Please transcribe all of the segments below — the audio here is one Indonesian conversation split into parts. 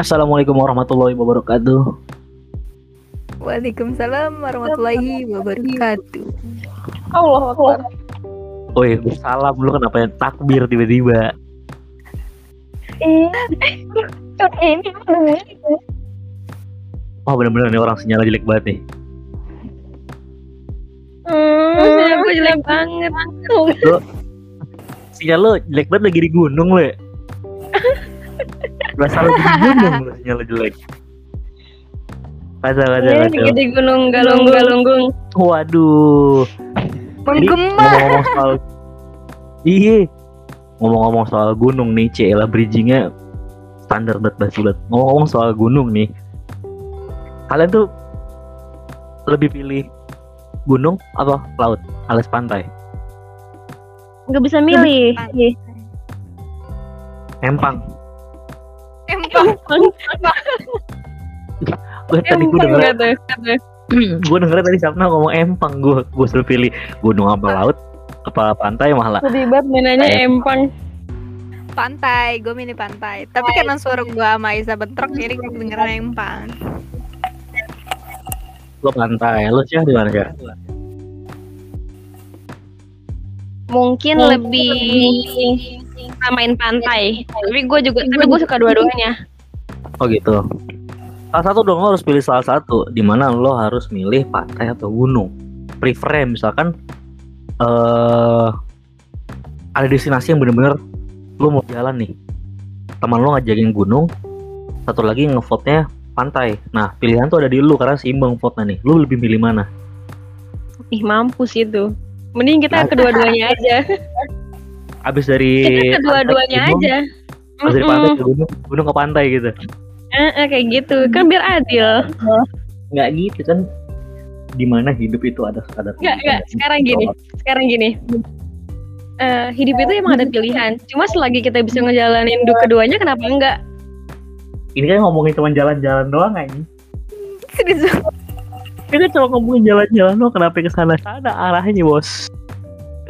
Assalamualaikum warahmatullahi wabarakatuh. Waalaikumsalam warahmatullahi wabarakatuh. Allah Akbar. Woi, salam lu kenapa yang takbir tiba-tiba? Eh, kan ini bener. Wah bener-bener nih orang sinyalnya jelek banget nih. Hmm, Aku jelek banget. Sinyal lu jelek banget lagi di gunung le. Berasa lagi di gunung lu sinyalnya jelek. Kacau, kacau, Iya, kacau. di gunung galunggung-galunggung. Waduh. Jadi Menggema. ngomong-ngomong soal Iya. Ngomong-ngomong soal gunung nih, Cela bridgingnya standar banget banget. Ngomong-ngomong soal gunung nih, kalian tuh lebih pilih gunung atau laut alias pantai? Nggak bisa milih. Iya. Empang. Gue tadi gue denger, gue denger tadi Sapna ngomong empang. Gue gue suruh pilih gunung apa laut apa pantai malah. Sedih banget mainannya empang. Pantai, gue milih pantai. Tapi karena suara gue sama Isa bentrok, jadi gue dengeran empang. Gue pantai. Lu sih di mana sih? Mungkin lebih samain pantai. Tapi gue juga, tapi gue suka dua-duanya. Oh gitu. Salah satu dong lo harus pilih salah satu. Di mana lo harus milih pantai atau gunung. Prefer misalkan eh ada destinasi yang bener-bener lo mau jalan nih. Teman lo ngajakin gunung, satu lagi ngevote-nya pantai. Nah pilihan tuh ada di lo karena seimbang vote-nya nih. Lo lebih milih mana? Ih mampus itu. Mending kita Nah. kedua-duanya aja. Abis dari Kita kedua-duanya aja. Abis dari pantai ke gunung, gunung ke pantai gitu. Eh, kayak gitu. Kan biar adil. Nggak gitu kan. Di mana hidup itu ada ada Nggak, nggak. Sekarang gini. Sekarang gini. Eh, hidup itu emang ada pilihan. Cuma selagi kita bisa ngejalanin dua keduanya, kenapa enggak? Ini kan ngomongin cuma jalan-jalan doang aja. Serius. Kita cuma ngomongin jalan-jalan lo kenapa ke sana sana arahnya bos.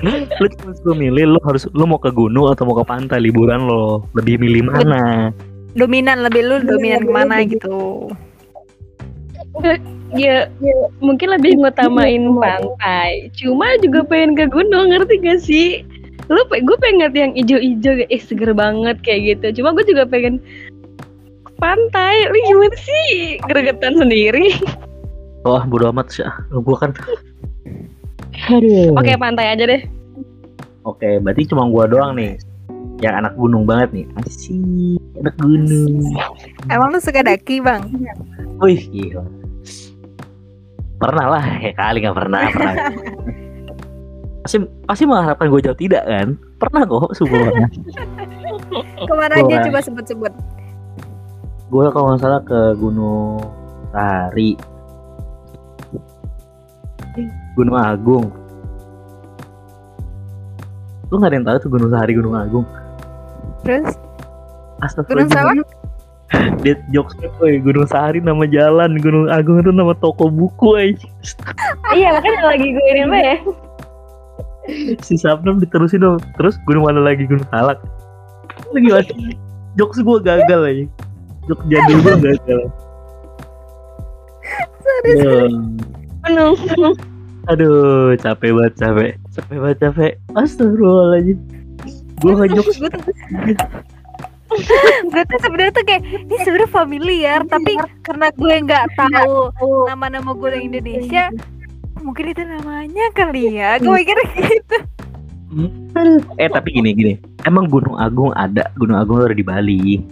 lu cuma suruh milih lu harus lu mau ke gunung atau mau ke pantai liburan lo lebih milih mana? Dominan lebih lu dominan ke mana gitu. Ya, mungkin lebih ngutamain pantai. Cuma juga pengen ke gunung, ngerti gak sih? Lu, pe- gue pengen yang ijo-ijo, eh seger banget kayak gitu. Cuma gue juga pengen ke pantai. Lu gimana sih? Gregetan sendiri. Wah bodo amat sih. ah. Gua kan. Aduh. Oke, pantai aja deh. Oke, berarti cuma gua doang nih. Yang anak gunung banget nih. Asik, anak gunung. Emang lu suka daki bang? Wih, gila. Pernah lah, ya kali nggak pernah, pernah. pasti pasti mengharapkan gue jawab tidak kan? Pernah kok sebelumnya. Ke mana aja coba sebut-sebut. gue kalau nggak salah ke Gunung Sahari Gunung Agung lu nggak ada yang tahu tuh Gunung Sahari Gunung Agung Terus Astagfirullah Gunung Salak? Dead jokes woy. Gunung Sahari nama jalan Gunung Agung itu nama toko buku aja iya, makanya lagi gue ini apa ya? si Sabnam diterusin dong terus gunung mana lagi Gunung Salak lagi mana jokes gue gagal aja jokes jadul gue gagal Aduh. Gunung. Aduh, capek banget, capek. Capek banget, capek. Astagfirullahaladzim. Gue ngejokes gue tuh gue tuh sebenarnya tuh kayak ini sebenarnya familiar tapi karena gue nggak tahu nama-nama gunung Indonesia mungkin itu namanya kali ya. Gue mikir gitu. Eh tapi gini gini. Emang Gunung Agung ada? Gunung Agung ada di Bali.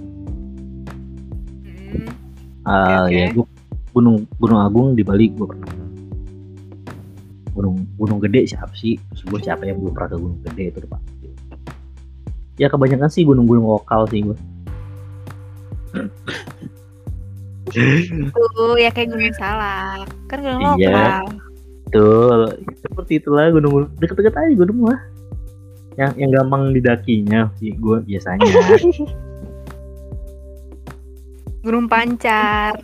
Ah Oke, ya gua, Gunung Gunung Agung di Bali gue pernah. Gunung Gunung Gede siapa sih? Terus gue siapa yang belum pernah ke Gunung Gede itu pasti Ya kebanyakan sih gunung-gunung lokal sih gue tuh ya kayak gunung salak kan gunung Iya. lokal. Betul. Seperti itulah gunung-gunung Deket-deket aja gunung lah yang yang gampang didakinya sih gue biasanya. Gunung pancar.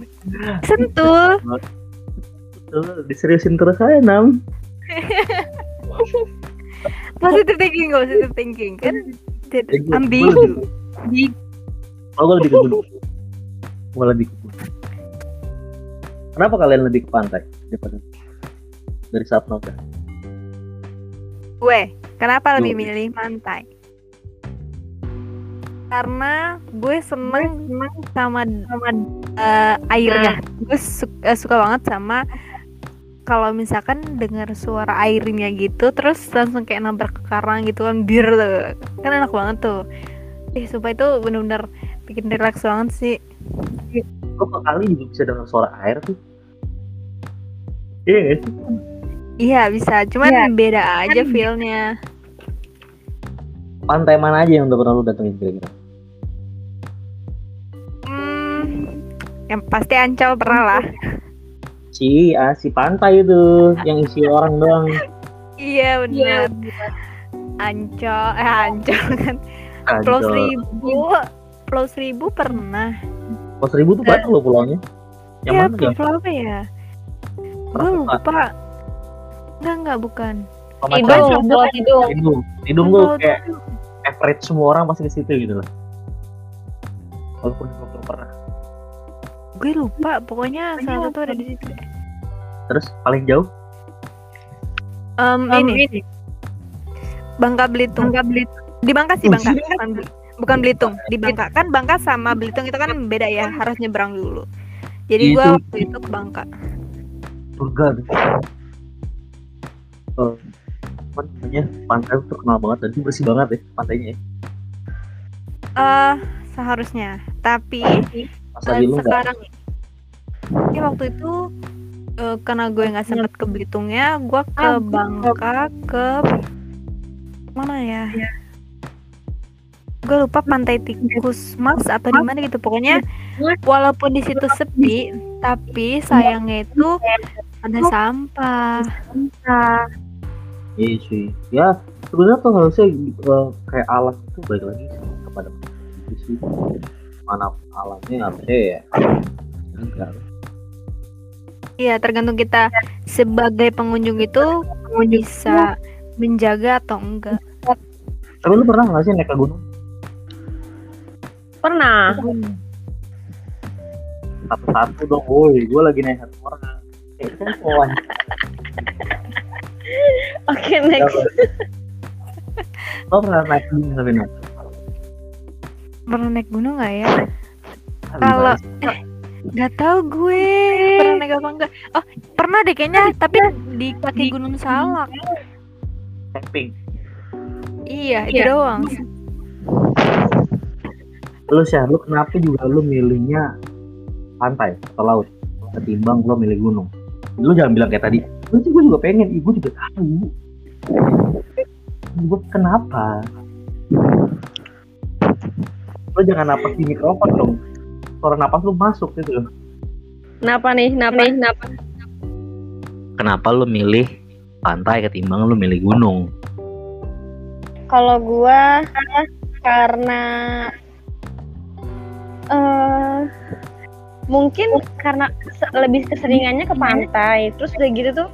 Sentul. Betul, diseriusin terus aja nam. Positive thinking positive thinking kan Gua- ambigu Oh gue lebih ke gunung Malah lebih ke gunung. Kenapa kalian lebih ke pantai daripada dari saat noda? Gue, kenapa lebih milih pantai? Karena gue seneng sama sama eh, airnya. Gue su- eh, suka banget sama kalau misalkan dengar suara airnya gitu, terus langsung kayak nabrak ke karang gitu kan, bir tuh. Kan enak banget tuh. Eh, sumpah itu bener-bener bikin relax banget sih. Kok kali juga bisa dengar suara air tuh? Iya sih? Iya bisa, cuman Iya. beda aja feelnya. Pantai mana aja yang udah pernah lu datengin kira-kira? Hmm, yang pasti Ancol pernah lah. Si, ah, si pantai itu yang isi orang doang. Iya benar. Ancol, eh Ancol kan. Pulau Ancol. Seribu, Pulau Seribu pernah. Pulau Seribu tuh banyak loh pulaunya. Yang ya, mana ya? pulau apa ya? Gue lupa. Enggak enggak bukan. Hidung, Hidung. Hidung. Hidung tuh Pulau kayak average semua orang pasti ke situ gitu lah. Walaupun belum pernah. Gue lupa. Pokoknya salah satu ada di situ. Terus paling jauh Em, ini Bangka Belitung. Bangka Belitung. Di Bangka sih Bangka. Bukan, Bel- bukan Belitung. Di Bangka kan Bangka sama Belitung itu kan beda ya. Harus nyebrang dulu. Jadi gue Itu- waktu itu ke Bangka. surga. Oh, apa namanya pantai tuh terkenal banget dan itu bersih banget ya pantainya ya. Eh seharusnya. Tapi lu nggak sekarang ya waktu itu eh, karena gue nggak sempet ke Belitungnya gue ke Bangka ke mana ya gue lupa pantai tikus mas atau di mana gitu pokoknya walaupun di situ sepi tapi sayangnya itu ada sampah Iya sih. Ya sebenarnya tuh harusnya eh, kayak alam itu baik lagi sih kepada sih. Mana alamnya harusnya ya. Enggak. Iya tergantung kita sebagai pengunjung itu bisa menjaga atau enggak Tapi lu pernah nggak sih naik ke gunung? Pernah. Satu-satu dong, woi. Gue lagi naik satu orang. Eh, kan. Oke, next. Lo pernah naik gunung tapi naik? pernah naik gunung nggak ya Ah, Kalau- sih? Gak tahu gue pernah naik apa enggak. Oh, pernah deh kayaknya, tapi di kaki Gunung Salak. camping. Iya, itu Iya. doang. Lu sih, lu kenapa juga lu milihnya pantai atau laut ketimbang lu milih gunung? Lu jangan bilang kayak tadi. Lu sih gue juga pengen, ibu juga tahu. Gue kenapa? Lu jangan napas di mikrofon dong. Suara napas lu masuk gitu loh. Kenapa nih? Kenapa nih? Kenapa? Kenapa lu milih pantai ketimbang lu milih gunung? Kalau gua karena eh mungkin karena se- lebih keseringannya ke pantai, terus udah gitu tuh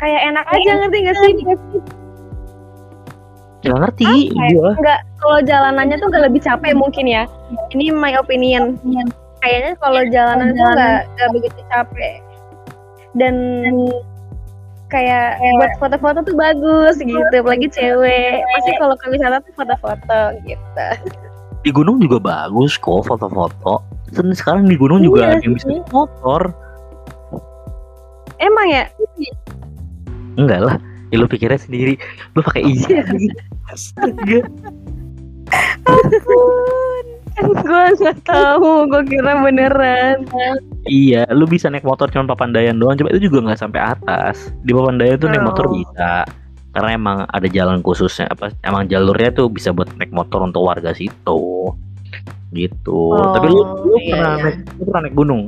kayak enak aja ngerti gak sih? Gak ngerti ya? gua. Enggak, kalau jalanannya tuh gak lebih capek mungkin ya. Ini my opinion. Kayaknya kalau jalanan tuh gak, gak begitu capek. Dan kayak buat foto-foto tuh bagus gitu, apalagi cewek. Pasti kalau ke wisata tuh foto-foto gitu. Di gunung juga bagus kok foto-foto. Sen- Sekarang di gunung juga Iya ada yang bisa motor. Emang ya? Enggak lah. Ya lu pikirnya sendiri. Lu pakai izin. Astaga. gue nggak tahu, gue kira beneran. Iya, lu bisa naik motor cuma papandayan doang, cuma itu juga nggak sampai atas. Di papandayan tuh naik motor Oh. bisa, karena emang ada jalan khususnya. Apa? Emang jalurnya tuh bisa buat naik motor untuk warga situ, gitu. Oh, Tapi lu, lu iya, pernah iya. naik, lu pernah naik gunung?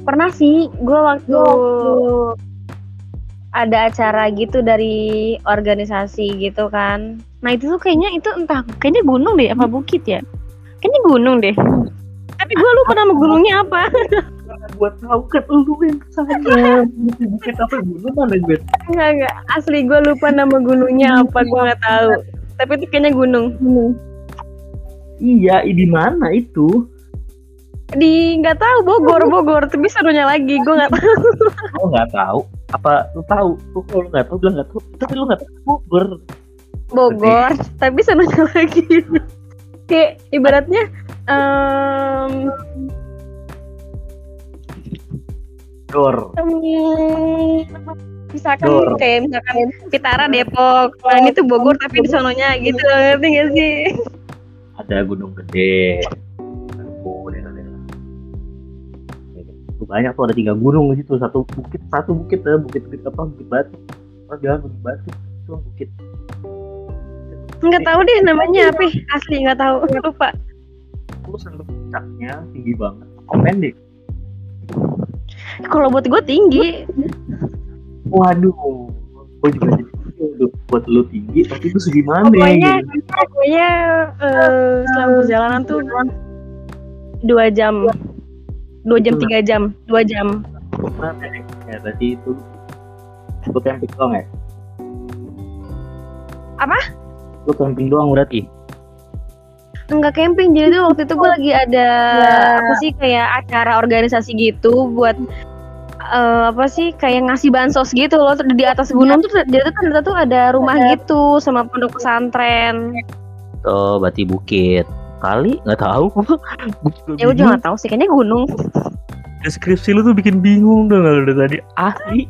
Pernah sih, gue waktu ada acara gitu dari organisasi gitu kan. Nah itu tuh kayaknya itu entah, kayaknya gunung deh apa bukit ya? Kayaknya gunung deh. Tapi gue lupa nama gunungnya apa. Karena gua tahu kan lu yang ke sana. Bukit apa gunung mana gue? Enggak enggak, asli gue lupa nama gunungnya apa, gue nggak tahu. Tapi itu kayaknya gunung. iya di mana itu Di nggak tahu Bogor, Bogor. Tapi serunya lagi, gue nggak tahu. lo nggak tahu apa lu tahu? Lu kalau nggak tahu bilang nggak tahu. Tapi lu nggak tahu Bogor. Bogor, tapi serunya lagi. Kayak ibaratnya em, Gor em, misalkan Dor. kayak misalkan Pitara Depok, nah ini tuh Bogor tapi di sononya gitu, ngerti gak sih? ada gunung gede banyak tuh ada tiga gunung di situ. Satu bukit satu bukit ya bukit bukit apa bukit batu. Orang bilang bukit batu itu bukit. Nggak tahu deh namanya apa, asli nggak tahu, lupa. terus sampai puncaknya tinggi banget. Pendek Kalau buat gue tinggi, waduh gue juga jadi buat lu tinggi tapi itu segimana pokoknya gitu. pokoknya eh, selama perjalanan tuh dua jam, dua jam tiga jam, dua jam. Ya tadi itu lu camping doang ya Apa? lu camping doang berarti Enggak camping, jadi tuh waktu itu gue lagi ada apa sih kayak acara organisasi gitu buat eh, apa sih kayak ngasih bansos gitu loh Terus di atas gunung tuh jadi tuh ternyata tuh ada rumah gitu sama pondok pesantren. oh berarti bukit kali nggak tahu Ya gue juga nggak tahu sih kayaknya gunung. deskripsi lu tuh bikin bingung dong kalau dari tadi asli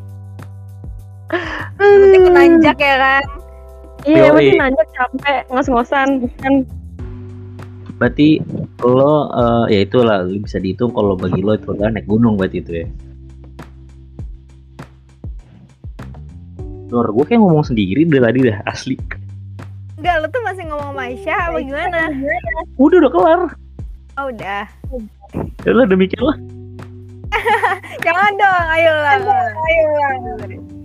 Nanti aku nanjak ya kan. Iya, masih nanjak capek ngos-ngosan kan. berarti lo eh, ya itulah bisa dihitung kalau bagi lo itu adalah naik gunung berarti itu ya Dor, gue kayak ngomong sendiri dari tadi dah asli. Enggak, lu tuh masih ngomong sama Aisyah apa gimana? Udah udah kelar. Oh udah. Ya lah demikian lah. Jangan dong, ayo lah. Ayo lah.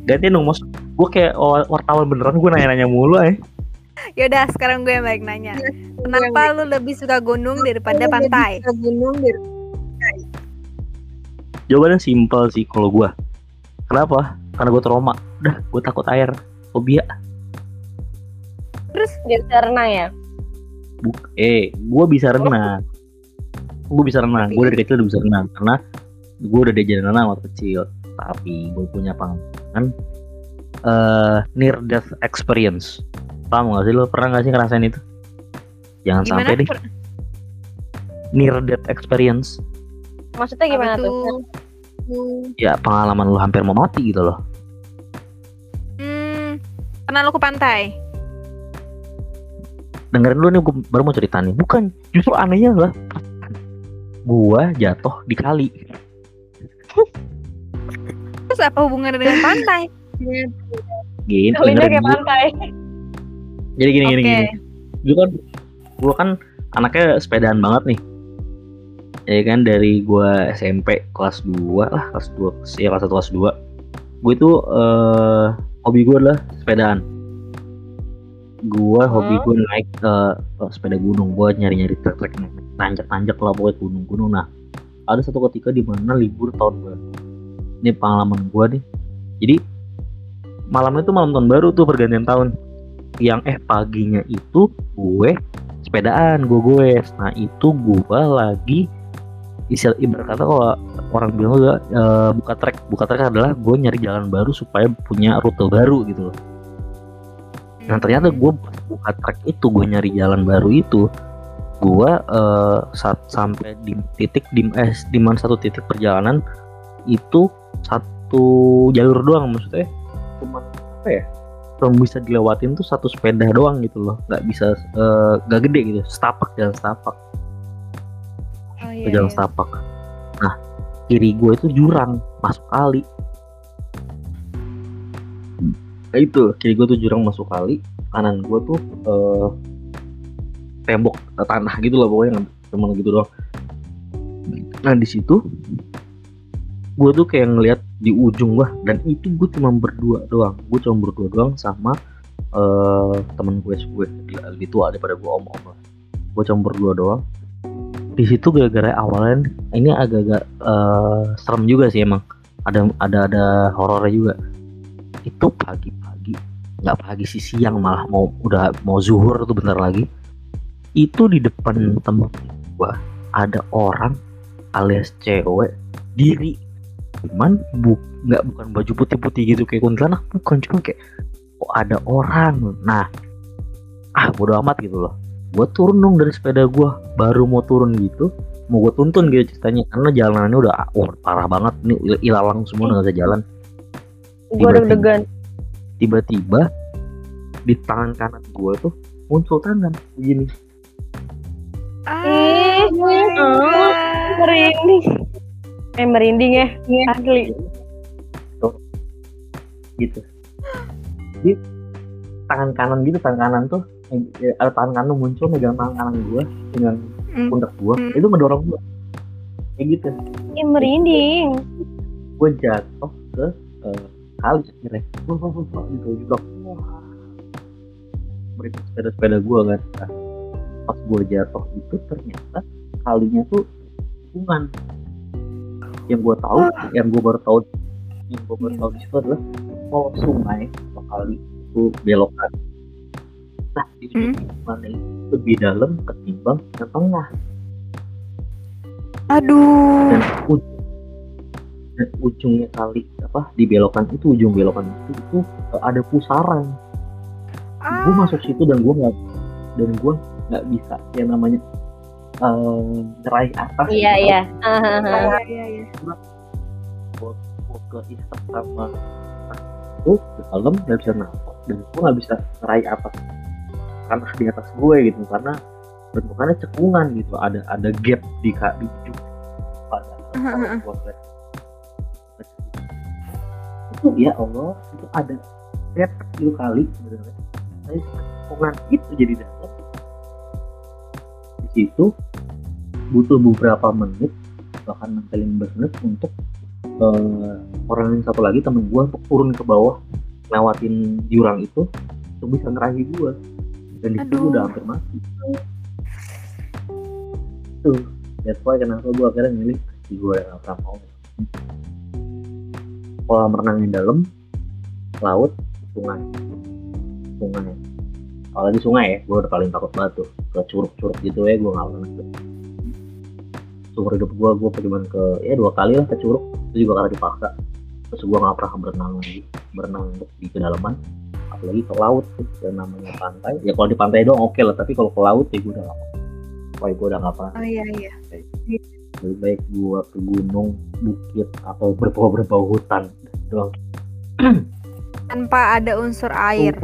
Gantian dong mas. Gue kayak wa- wartawan beneran gue nanya-nanya mulu eh. Yaudah, sekarang gue yang balik nanya. Kenapa lu lebih suka gunung daripada pantai? Jawabannya simpel sih kalau gue. Kenapa? Karena gue trauma. Udah, gue takut air. Fobia. Dia bisa renang ya. Buk eh, gue bisa renang. Gue bisa renang. Gue dari kecil udah bisa renang karena gue udah diajarin renang waktu kecil. Tapi gue punya pengalaman eh near death experience. Paham gak sih lo? Pernah gak sih ngerasain itu? Jangan Gimana? sampai deh. Near death experience. Maksudnya gimana Apa tuh? Ya pengalaman lo hampir mau mati gitu loh. Hmm, pernah lu ke pantai? Dengerin dulu nih gue baru mau cerita nih. Bukan, justru anehnya lah. Gua jatuh di kali. Terus apa hubungannya dengan pantai? Gini, Kalinya dengerin kayak pantai. Jadi gini gini Oke. gini. Gue kan gue kan anaknya sepedaan banget nih. Ya kan dari gua SMP kelas 2 lah, kelas 2, ya kelas 1 kelas 2. Gue itu eh hobi gue adalah sepedaan. Gua hobi Hmm. gue naik eh, sepeda gunung, gua nyari-nyari trek-trek nanjak-nanjak lah pokoknya gunung-gunung. Nah, ada satu ketika di mana libur tahun baru. Ini pengalaman gua nih. Jadi malamnya tuh malam tahun baru tuh pergantian tahun yang eh paginya itu gue sepedaan gue gue nah itu gue lagi istilah ibarat kata kalau orang bilang juga eh, buka trek buka trek adalah gue nyari jalan baru supaya punya rute baru gitu loh nah ternyata gue buka trek itu gue nyari jalan baru itu. Gue eh, saat sampai di titik di eh, di mana satu titik perjalanan itu satu jalur doang maksudnya cuma apa ya cuma bisa dilewatin tuh satu sepeda doang gitu loh. Nggak bisa eh, nggak gede gitu setapak jalan setapak. Oh ke jalan setapak. Nah kiri gue itu jurang masuk kali itu. Kiri gue tuh jurang masuk kali kanan gue tuh eh, tembok eh, tanah gitu lah pokoknya cuma gitu doang. Nah di situ gue tuh kayak ngeliat di ujung gua dan itu gue cuma berdua doang. Gue cuma berdua doang sama eh temen gue gue lebih tua daripada gue om om lah. Gue cuma berdua doang. Di situ gara-gara awalnya ini agak-agak eh, serem juga sih emang. Ada ada ada horornya juga itu pagi-pagi nggak pagi sih siang malah mau udah mau zuhur tuh bentar lagi. Itu di depan temen gua ada orang alias cewek diri cuman bu nggak bukan baju putih-putih gitu kayak kuntilanak bukan cuma kayak kok ada orang. Nah ah bodo amat gitu loh. Gue turun dong dari sepeda gue baru mau turun gitu mau gue tuntun gitu ceritanya karena jalanannya udah wah parah banget ini il- ilalang semua nggak bisa jalan Gue Tiba-tiba. deg-degan. tiba-tiba di tangan kanan gue tuh muncul tangan begini Ah, oh. Merinding. Eh merinding ya, asli. gitu di tangan kanan gitu tangan kanan tuh eh, ada tangan kanan muncul megang tangan kanan gue dengan Hmm. pundak gue Hmm. itu mendorong gue kayak gitu Ih, merinding. gue jatuh ke eh, kali akhirnya. Wah wah wah, gitu juga wah. Mereka sepeda sepeda gue kan. Nah, pas gue jatuh itu ternyata kalinya tuh tikungan yang gue tahu yang gue baru tahu yang gue baru tahu di situ adalah kalau sungai kali itu belokan. Nah di Hmm. tikungannya itu lebih dalam ketimbang yang tengah. Aduh. dan dan ujungnya kali apa di belokan itu ujung belokan itu itu eh, ada pusaran gue Ah, masuk situ dan gue nggak dan gue nggak bisa yang namanya eh ngeraih atas Iya, gitu. iya. Hahaha. iya, iya, iya. gue gue ke istek sama itu ke dalam nggak bisa nafas dan gue nggak bisa ngeraih atas karena di atas gue gitu karena bentukannya cekungan gitu ada ada gap di kak di ujung pada. Itu ya Allah itu ada gap kecil kali sebenarnya. Tapi cekungan itu jadi dalam di situ butuh beberapa menit bahkan nempelin menit untuk eh, orang yang satu lagi temen gue untuk turun ke bawah lewatin jurang itu untuk bisa ngerahi gue dan di situ udah hampir mati. Tuh that's why kenapa gue akhirnya milih gue yang gak pernah mau kolam renang yang dalam laut sungai. Sungai. Apalagi sungai ya gue udah paling takut banget tuh. Ke curug-curug gitu ya gue gak pernah tuh. Seumur hidup gue gue cuma ke ya dua kali lah ke curug itu juga karena dipaksa. Terus gue gak pernah berenang lagi. Berenang di kedalaman apalagi ke laut tuh yang namanya pantai. Ya kalau di pantai doang oke lah tapi kalau ke laut ya gue udah gak Wah, gue udah gak pernah. Oh iya iya. Lebih baik gue ke gunung bukit atau berbau-berbau hutan doang Tanpa ada unsur air.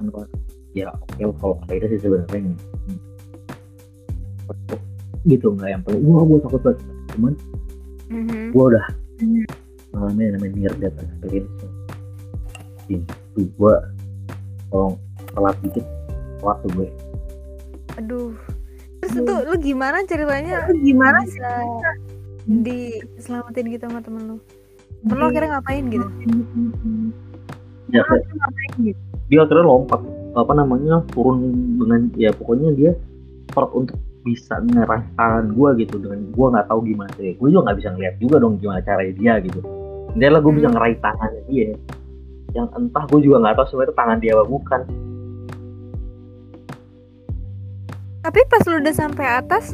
Pak. ya oke lah kalau akhirnya sih sebenarnya gitu nggak yang paling wah gue takut banget cuman Mhm. gue udah ngalamin yang namanya near death experience itu gue kalau telat dikit telat tuh gue Aduh. Terus itu lu gimana ceritanya? Lu gimana bisa diselamatin gitu sama temen lu? Temen lu akhirnya ngapain gitu? ya kayak- dia akhirnya lompat apa namanya turun dengan ya pokoknya dia effort untuk bisa ngerah tangan gue gitu dengan gue nggak tahu gimana sih gue juga nggak bisa ngeliat juga dong gimana caranya dia gitu intinya lah gue bisa Hmm. ngeraih tangannya dia yang entah gue juga nggak tahu sebenarnya tangan dia apa bukan Tapi pas lu udah sampai atas,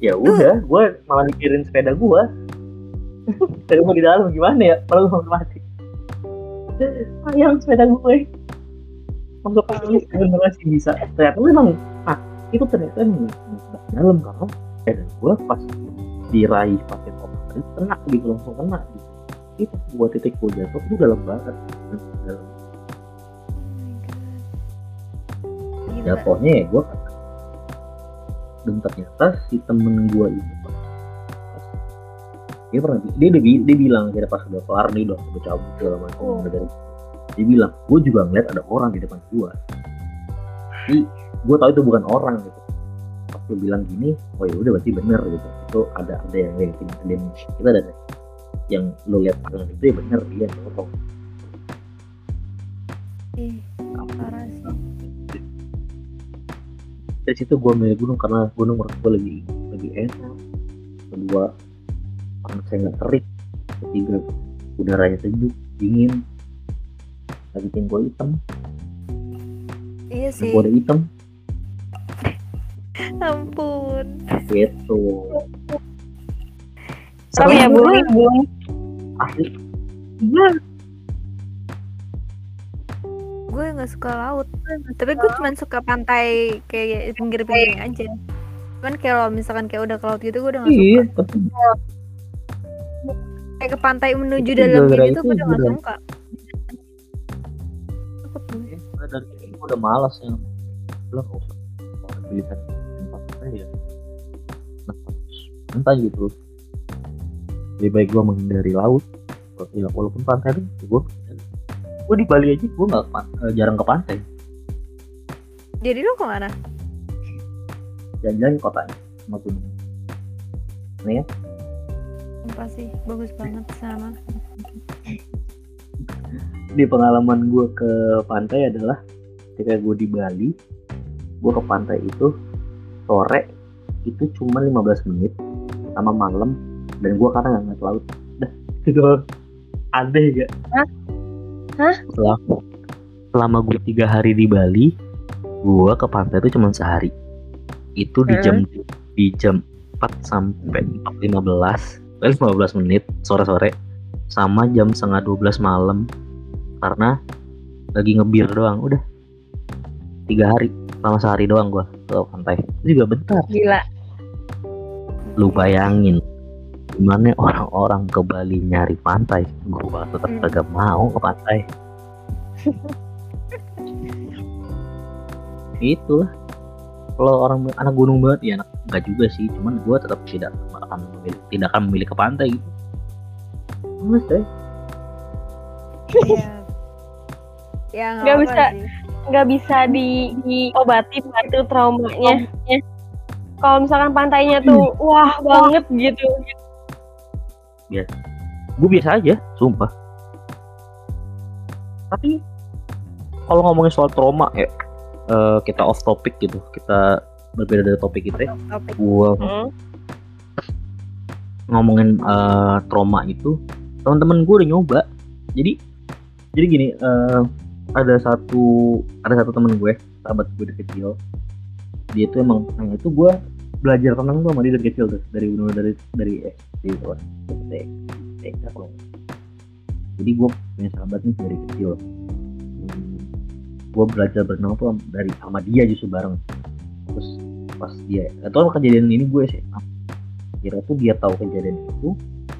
ya udah gue malah mikirin sepeda gue sepeda gue di dalam gimana ya? Malah gue mau mati. Sayang sepeda gue masuk kali beneran sih bisa. Ternyata memang ah itu ternyata memang dalam karena sepeda gue pas diraih pakai itu kena gitu langsung kena gitu. Itu gue titik gue jatuh itu dalam banget gila. jatuhnya ya gue dan ternyata si temen gue ini dia pernah dia dia, dia bilang kira pas udah kelar nih udah udah cabut segala macam Oh. dari dia bilang gue juga ngeliat ada orang di depan gue tapi gue tahu itu bukan orang gitu. Pas lu bilang gini oh ya udah berarti bener gitu. Itu ada ada yang ada yang kita ada yang lu lihat tangan itu ya bener dia yang ngomong Ih, parah sih. Dari situ gue milih gunung karena gunung menurut gue lebih lebih enak kedua panas saya nggak terik ketiga udaranya sejuk dingin nggak bikin gue hitam Iya sih. gue udah hitam Ampun. gitu Serem ya? Bung. asli Gue nggak suka laut. Tapi gue cuma suka pantai kayak pinggir-pinggir aja. Cuman kalau misalkan kayak udah ke laut gitu gue udah nggak iya suka. tapi Kayak ke pantai menuju Itu dalam gitu itu gue udah nggak suka. Takut gue. udah malas ya lo nggak usah tempat apa ya nah, entah gitu lebih baik gue menghindari laut ya, walaupun pantai itu gue gue di Bali aja gue nggak eh, jarang ke pantai Jadi lu ke mana? jalan-jalan kotanya sama gunung nih ya Sumpah sih bagus banget sana. di pengalaman gue ke pantai adalah ketika gue di Bali gue ke pantai itu sore itu cuma 15 menit sama malam dan gue karena nggak ngeliat laut dah itu doang aneh gak Hah? Hah? selama, selama gue tiga hari di Bali gue ke pantai itu cuma sehari. Itu di jam di jam 4 sampai 15 eh, 15 menit sore-sore sama jam setengah 12 malam. Karena lagi ngebir doang udah. Tiga hari selama sehari doang gua ke pantai. Itu juga bentar. Gila. lu bayangin gimana orang-orang ke Bali nyari pantai gua tetap Hmm. kagak mau ke pantai itulah kalau orang anak gunung banget ya anak enggak juga sih cuman gua tetap tidak akan memilih, tidak akan memilih ke pantai gitu Males deh Iya. Ya Nggak bisa. nggak bisa di diobatin itu traumanya. Ya. Kalau misalkan pantainya tuh wah banget gitu. Gue biasa aja sumpah. Tapi kalau ngomongin soal trauma ya eh, kita off topic gitu. Kita berbeda dari topik kita ya. Gue Hmm. ngomongin eh, trauma itu teman-teman gue udah nyoba. Jadi jadi gini eh, ada satu ada satu temen gue sahabat gue dari kecil. Dia tuh emang nah itu gue belajar renang tuh sama dia dari kecil tuh dari bener dari dari SD kan SD nggak salah. jadi gue punya sahabat nih dari kecil. Hmm, gue belajar berenang tuh dari sama dia justru bareng. Terus pas dia atau kejadian ini gue sih kira tuh dia tahu kejadian itu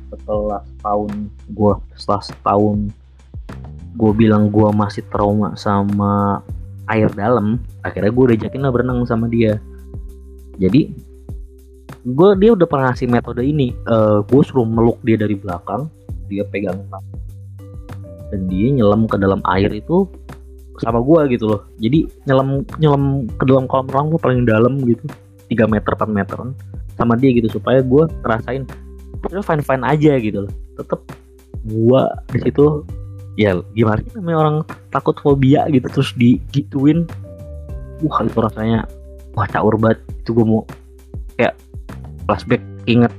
setelah setahun gue setelah setahun gue bilang gue masih trauma sama air dalam akhirnya gue udah lah berenang sama dia. Jadi gue dia udah pernah ngasih metode ini gue suruh meluk dia dari belakang dia pegang dan dia nyelam ke dalam air itu sama gue gitu loh. Jadi nyelam nyelam ke dalam kolam renang gue paling dalam gitu 3 meter 4 meteran sama dia gitu supaya gue ngerasain itu fine fine aja gitu loh. Tetep gue di situ ya gimana sih namanya orang takut fobia gitu terus digituin. Wah itu rasanya wah caur banget. Itu gue mau kayak flashback inget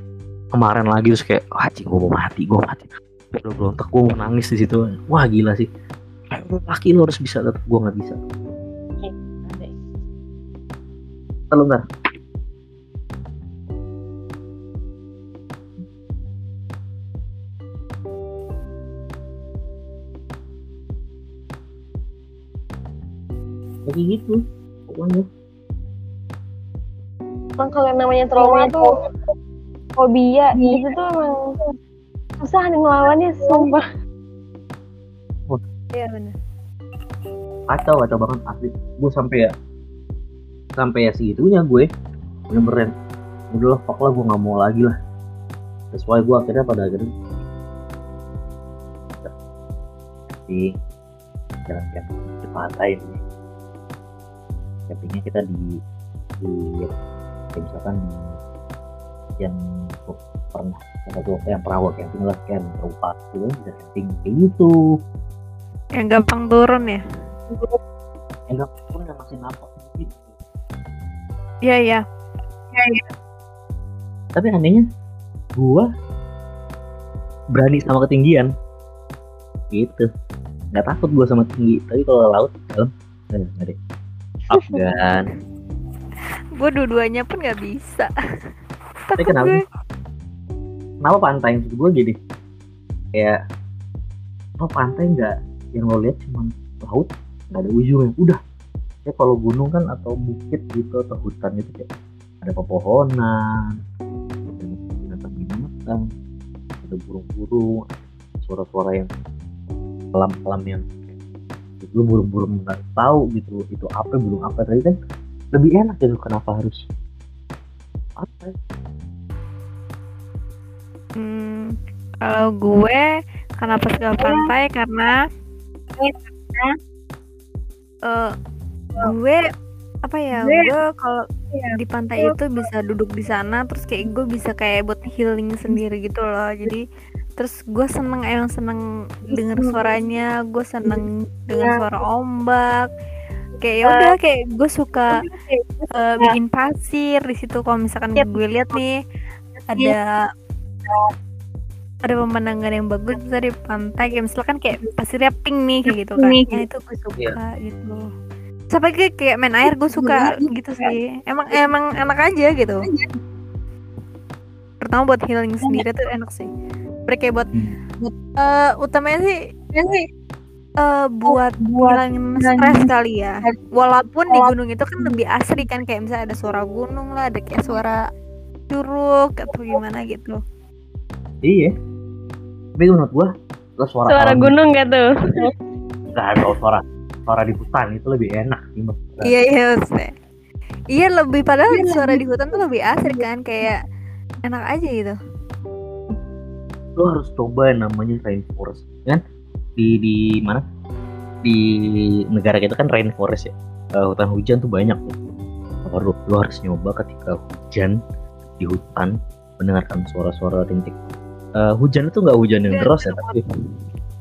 kemarin lagi terus kayak wah cing gue mau mati gue mati. Udah berontak gue mau nangis di situ. Wah gila sih. Laki lu harus bisa tetap gue nggak bisa. Kalau ntar kayak gitu pokoknya Emang kalau yang namanya trauma tuh fobia itu tuh emang susah nih ngelawannya sumpah. Iya benar. kacau kacau banget asli. Gue sampai ya sampai ya segitunya gue. Bener-bener. Udah lah fuck lah gue nggak mau lagi lah. That's why gue akhirnya pada akhirnya di jalan camping di pantai ini. Campingnya kita di di kayak misalkan yang pernah yang satu yang gue camping lah kayak berupa itu bisa camping kayak gitu Yang gampang turun ya. enggak pun yang masih napak gitu Iya iya. tapi anehnya gua berani sama ketinggian gitu nggak takut gua sama tinggi tapi kalau laut dalam eh, nggak deh Afgan. gue dua-duanya pun nggak bisa. Tapi takut kenapa? gue. Kenapa pantai? Maksud gue gini? Kayak oh pantai nggak yang lo lihat cuma laut nggak ada ujungnya? Udah. Ya kalau gunung kan atau bukit gitu atau hutan gitu kayak ada pepohonan ada binatang-binatang ada burung-burung suara-suara yang alam-alam yang lu burung-burung nggak tahu gitu itu apa burung apa? Tadi kan lebih enak gitu kenapa harus? Pantai Hmm, kalau gue kenapa suka pantai? Karena eh gue apa ya gue kalau di pantai itu bisa duduk di sana terus kayak gue bisa kayak buat healing sendiri gitu loh. Jadi terus gue seneng emang seneng denger suaranya gue seneng denger suara ombak kayak ya udah kayak gue suka eh, bikin pasir di situ kalau misalkan gue lihat nih ada ada pemandangan yang bagus dari pantai kayak misalkan kayak pasirnya pink nih kayak gitu kan. Nah itu gue suka gitu. Sampai kayak kayak main air gue suka gitu sih. Emang emang enak aja gitu. Pertama buat healing sendiri tuh enak sih. Mereka buat buat eh, utamanya sih eh buat ngilangin stres kali ya walaupun di gunung itu kan lebih asri kan kayak misalnya ada suara gunung lah ada kayak suara curug atau gimana gitu Iya. Tapi menurut gua lo suara, Suara alam gunung gak tuh? nggak ada suara suara di hutan itu lebih enak sih. Iya iya. Iya lebih padahal suara di hutan tuh lebih asri kan kayak enak aja gitu. Lo harus coba yang namanya rainforest kan di di mana? Di negara kita kan rainforest ya. Eh, hutan hujan tuh banyak tuh. Baru lo harus nyoba ketika hujan di hutan mendengarkan suara-suara rintik. Eh, hujan itu nggak hujan yang deras ya tapi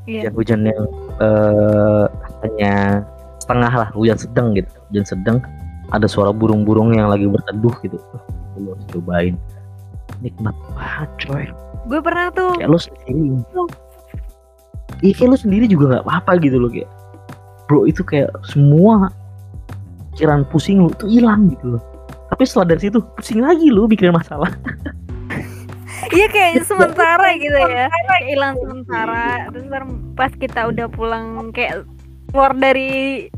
Iya. hujan yang eh hanya setengah lah hujan sedang gitu. Hujan sedang ada suara burung-burung yang lagi berteduh gitu. Lo harus cobain. Nikmat banget coy. Gue pernah tuh kayak lo sendiri iya kayak lo sendiri juga nggak apa-apa gitu loh kayak bro itu kayak semua pikiran pusing lo tuh hilang gitu loh. Tapi setelah dari situ pusing lagi lo bikin masalah. Iya kayak sementara gitu ya. Kayak hilang sementara. Terus ntar pas kita udah pulang Kayak keluar dari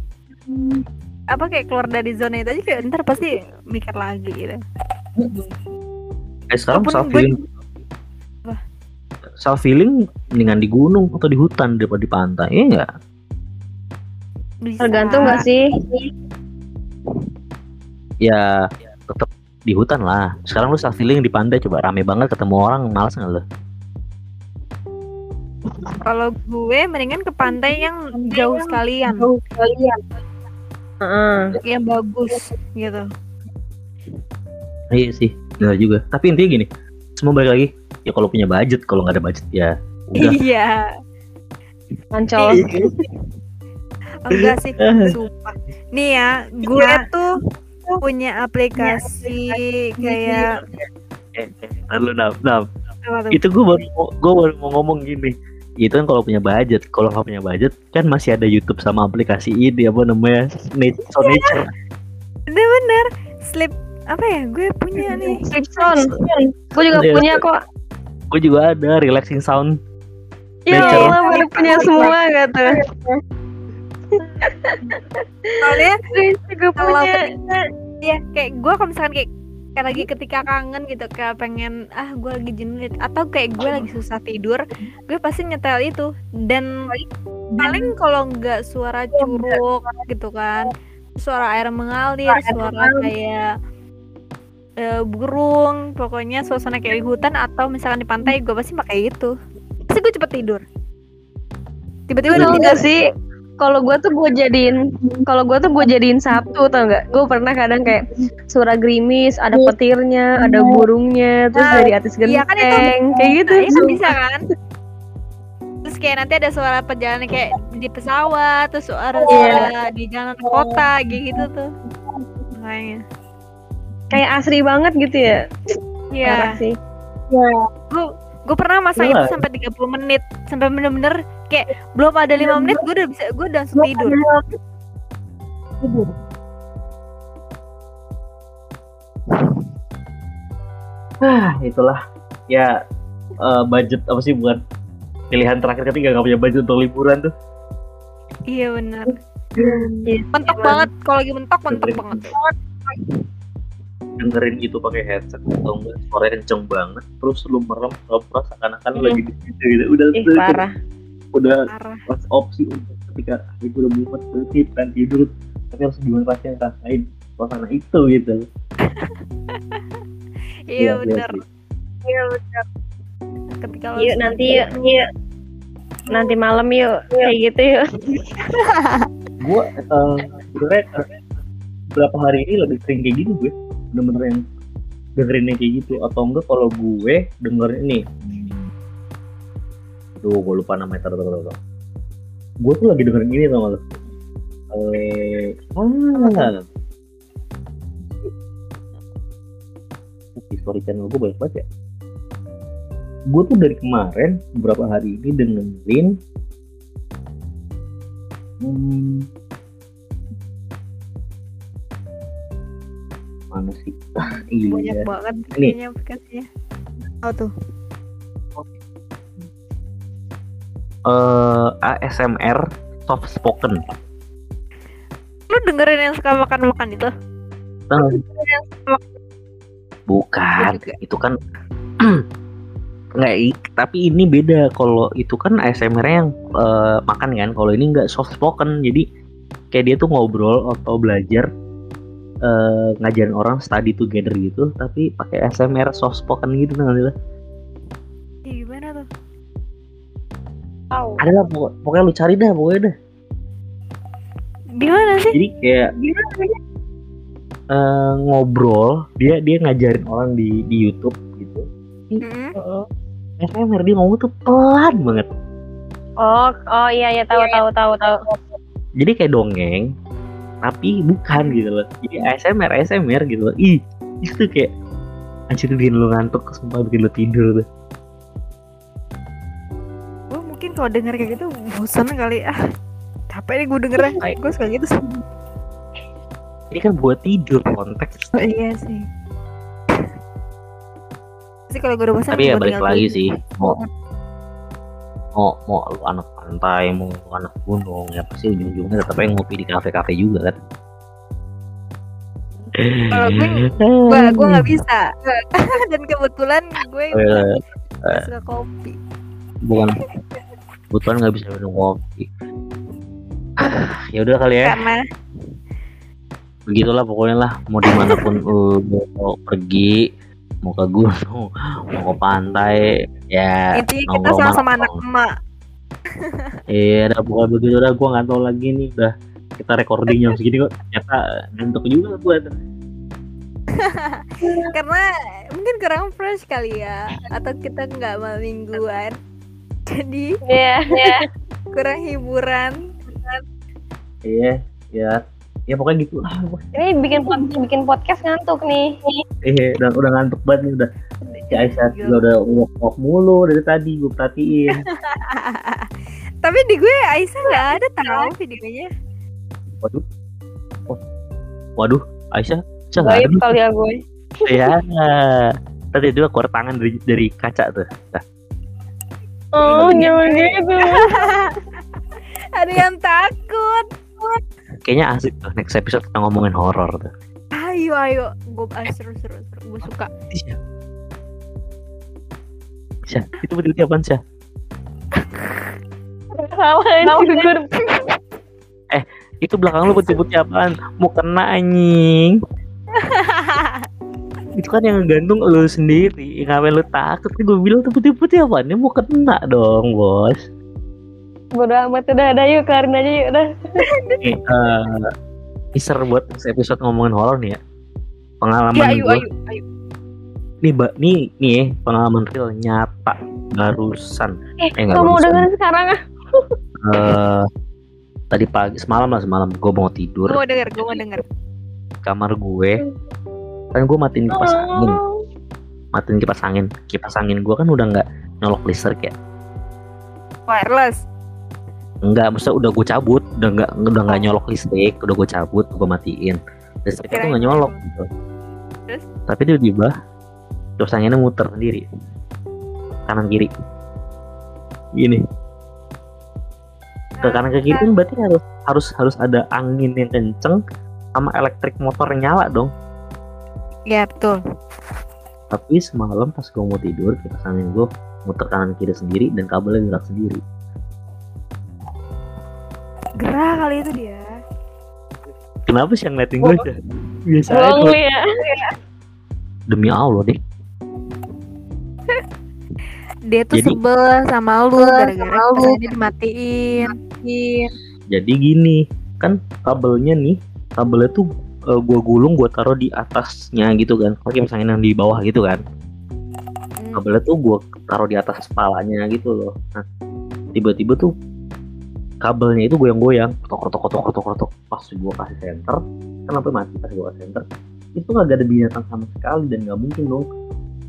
Apa kayak keluar dari zona itu aja Kayak ntar pasti mikir lagi gitu. Kayak sekarang Walaupun gue-? Self healing mendingan di gunung atau di hutan daripada di pantai iya nggak? Bisa. Tergantung gak sih? ya tetap di hutan lah. Sekarang lu self healing di pantai coba rame banget ketemu orang malas nggak lu? Kalau gue mendingan ke pantai yang jauh sekalian. Heeh. Yang bagus gitu. Iya sih benar juga. Tapi intinya gini semua balik lagi ya kalau punya budget kalau nggak ada budget ya udah. Iya. Ancol. Enggak sih Sumpah. Nih ya Gue tuh punya aplikasi kayak eh, eh, lu nap nap itu gue baru gue baru mau ngomong gini. Itu kan kalau punya budget kalau nggak punya budget kan masih ada YouTube sama aplikasi ini apa namanya Nature so Nature. Bener-bener Sleep Apa ya Gue punya nih. Slipson. Gue juga Iya. punya kok. Gue juga ada relaxing sound Ya. Allah, baru punya semua gak tuh? Soalnya Gue punya. ya kayak gue kalau misalkan kayak kayak lagi ketika kangen gitu kayak pengen ah gue lagi jenuh atau kayak gue lagi susah tidur gue pasti nyetel itu dan paling kalau nggak suara curug gitu kan suara air mengalir suara kayak eh, burung pokoknya suasana kayak di hutan atau misalkan di pantai gue pasti pakai itu. Pasti gue cepet tidur. Tiba-tiba udah tidur. sih? Kalau gue tuh gue jadiin, kalau gue tuh gue jadiin Sabtu tau gak? Gue pernah kadang kayak suara gerimis, ada petirnya, ada burungnya, terus Nah, dari atas iya kan itu genteng, kayak gitu. Nah, itu bisa kan? Terus kayak nanti ada suara perjalanan kayak di pesawat terus suara, suara di jalan kota kayak gitu tuh. Makanya kayak hmm. asri banget gitu ya. Iya. Iya. gue gue pernah masa itu sampai 30 menit. Sampai bener-bener kayak belum ada lima menit gue udah bisa gue udah tidur. ah itulah. Ya uh, budget apa sih buat pilihan terakhir ketika nggak punya budget untuk liburan tuh? Iya benar hmm. iya. mentok banget. Kalau lagi mentok mentok banget dengerin itu pakai headset atau enggak suaranya kenceng banget terus lu merem pura seakan-akan Hmm. lagi di situ gitu udah Ih udah- parah. udah Parah. pas opsi untuk ketika hari gue udah mumet berarti pengen tidur tapi harus gimana pasti yang rasain suasana itu gitu Iya Iya, benar. sih. Iya benar. Ketika lo Yuk nanti yuk, yuk. Nanti malam yuk, kayak gitu yuk. gue eh, sebenarnya eh, beberapa hari ini lebih sering kayak gitu gue bener-bener yang dengerin yang kayak gitu atau enggak kalau gue dengerin ini Duh, gue lupa namanya tar. Gue tuh lagi dengerin ini tau gak lo? Eh, ah, History channel gue banyak banget ya. Gue tuh dari kemarin beberapa hari ini dengerin hmm, mana sih? Ah, banyak iya. banget Ini. aplikasinya. Oh tuh. Eh, ASMR soft spoken. Lu dengerin yang suka makan-makan itu? Tahu? Gue Bukan, itu kan nggak tapi ini beda kalau itu kan ASMR yang eh, makan kan kalau ini nggak soft spoken jadi kayak dia tuh ngobrol atau belajar eh, ngajarin orang study together gitu tapi pakai ASMR soft spoken gitu nggak Ih, gimana tuh? Tahu. ada lah pokok- pokoknya lu cari dah pokoknya dah Gimana sih? jadi kayak eh, ngobrol dia dia ngajarin orang di di YouTube gitu Mm-mm. ASMR dia ngomong tuh pelan banget Oh, oh iya iya tahu tahu tahu tahu. jadi kayak dongeng tapi bukan gitu loh jadi ASMR ASMR gitu loh ih itu kayak anjir bikin lu ngantuk sumpah bikin lu tidur tuh Gue mungkin kalau denger kayak gitu bosan kali ah. Capek nih gue dengernya. Gue suka gitu sih. ini kan buat tidur konteks Oh, iya sih. Sih kalau gue udah bosan tapi ya balik lagi sih mau mau mau lu anak pantai mau anak gunung ya pasti ujung-ujungnya tetap aja ngopi di kafe-kafe juga kan? Kalau gue- Gue gue nggak bisa. Dan kebetulan gue Eh, nggak suka kopi. bukan. Kebetulan nggak bisa minum kopi. Ya udah kali ya. Karena begitulah pokoknya lah. Mau di mana pun lu mau pergi mau ke gunung mau ke pantai ya intinya kita sama-sama anak emak. Iya udah pokoknya begitu udah gua nggak tahu lagi nih udah kita recording jam segini kok ternyata ngantuk juga gua Karena mungkin kurang fresh kali ya. Atau kita nggak malam mingguan. Jadi Iya iya. kurang hiburan. iya ya ya pokoknya gitu lah Ini bikin pod- bikin podcast ngantuk nih. eh udah udah ngantuk banget nih udah si Aisyah juga udah walk walk mulu dari tadi gue perhatiin Tapi di gue Aisyah nggak ada tahu videonya. waduh oh. waduh Aisyah Aisyah nggak ada kali ya gue. ya tadi dia keluar tangan dari dari kaca tuh nah, Oh, jangan gitu. ada yang takut. kayaknya asik tuh next episode kita ngomongin horor tuh Ayo ayo, gue seru seru seru. Gue suka. Aisyah Aisyah itu betul apaan Syah Salah anjir gue. itu belakang lu putih-putih apaan? Mau kena anjing. Itu kan yang gantung lu sendiri. Ngapain lu takut? Gue bilang tuh putih-putih apaan? Ini mau kena dong bos. Bodo amat udah ada yuk kelarin aja yuk udah. Eh teaser buat next episode ngomongin horor nih ya. Pengalaman Ya ayo gue ayo ayo. nih mbak nih nih pengalaman real nyata barusan. Eh, Eh, kamu dengerin sekarang ah? Eh tadi pagi semalam lah semalam gue mau tidur Gue mau denger, gue mau denger. kamar gue kan gue matiin kipas angin Oh. matiin kipas angin kipas angin gue kan udah nggak nyolok listrik ya Wireless. Enggak, maksudnya udah gue cabut, udah nggak udah nggak nyolok listrik, udah gue cabut, gue matiin. Listriknya tuh nggak nyolok gitu. Terus? Tapi tiba-tiba kipas anginnya muter sendiri kanan kiri gini ke kanan ke kiri kan berarti harus harus harus ada angin yang kenceng sama elektrik motor yang nyala dong. Ya betul. Tapi semalam pas gue mau tidur kipas angin gue muter kanan kiri sendiri dan kabelnya gerak sendiri. Gerah kali itu dia. Kenapa sih yang ngeliatin gue aja biasa aja lu ya. demi Allah deh dia tuh Jadi- sebel sama lu gara-gara kipasannya dimatiin jadi gini kan kabelnya nih kabelnya tuh eh, gua gulung gua taruh di atasnya gitu kan. Oke misalnya yang di bawah gitu kan. Hmm. kabelnya tuh gua taruh di atas kepalanya gitu loh. Nah tiba-tiba tuh kabelnya itu goyang-goyang kotok kotok kotok kotok kotok pas gua kasih center kenapa mati pas gua kasih center itu nggak ada binatang sama sekali dan nggak mungkin dong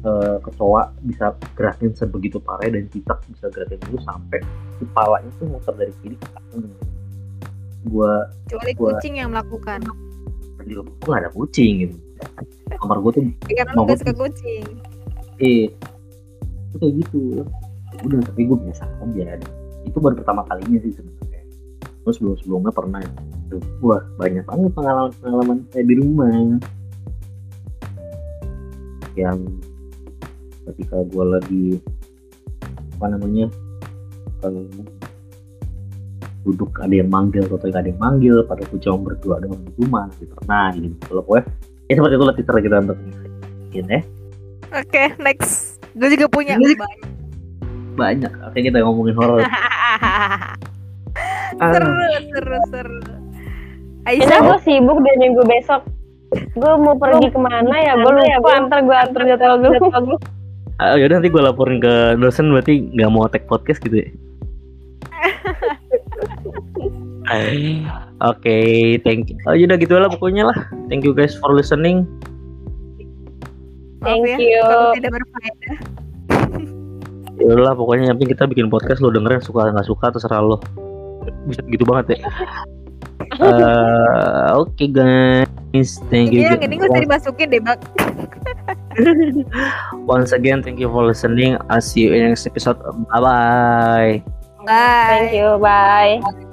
eh, kecoa bisa gerakin sebegitu parah dan cicak bisa gerakin itu sampai kepalanya tuh muter dari kiri ke kanan. Gua kecuali Gua- kucing yang melakukan. Di rumah gua nggak ada kucing gitu. Kamar gua tuh Ya, karena suka kucing. Eh itu kayak gitu. Udah tapi gue biasa aja. Itu baru pertama kalinya sih sebenarnya. Terus sebelum sebelumnya pernah. Wah banyak banget pengalaman pengalaman saya di rumah. Yang ketika gue lagi apa namanya eh, duduk ada yang manggil atau ada yang manggil pada gue cuma berdua doang di rumah gitu pernah gitu kalau gue ya seperti itu lah teaser kita untuk ini ya. Oke next. Gue juga punya. Ini- banyak banyak. Oke kita ngomongin horor. Seru Ah, seru seru Ini Aisyah gue sibuk deh minggu besok. Gue mau pergi ke mana ya? Gue lupa. antar gue antar jadwal gue. Ah, yaudah nanti gue laporin ke dosen berarti nggak mau tag podcast gitu ya Oke, thank you. Oh, yaudah gitu lah pokoknya lah. Thank you guys for listening. Thank ya, you. kalau tidak berfaedah Yaudah lah pokoknya yang penting kita bikin podcast lo dengerin suka nggak suka terserah lo. Bisa gitu banget ya. Eh, Oke guys, thank you. Iya, yang ini gak usah dimasukin deh bang Once again, thank you for listening. I'll see you in next episode. Bye bye. Bye Thank you, bye.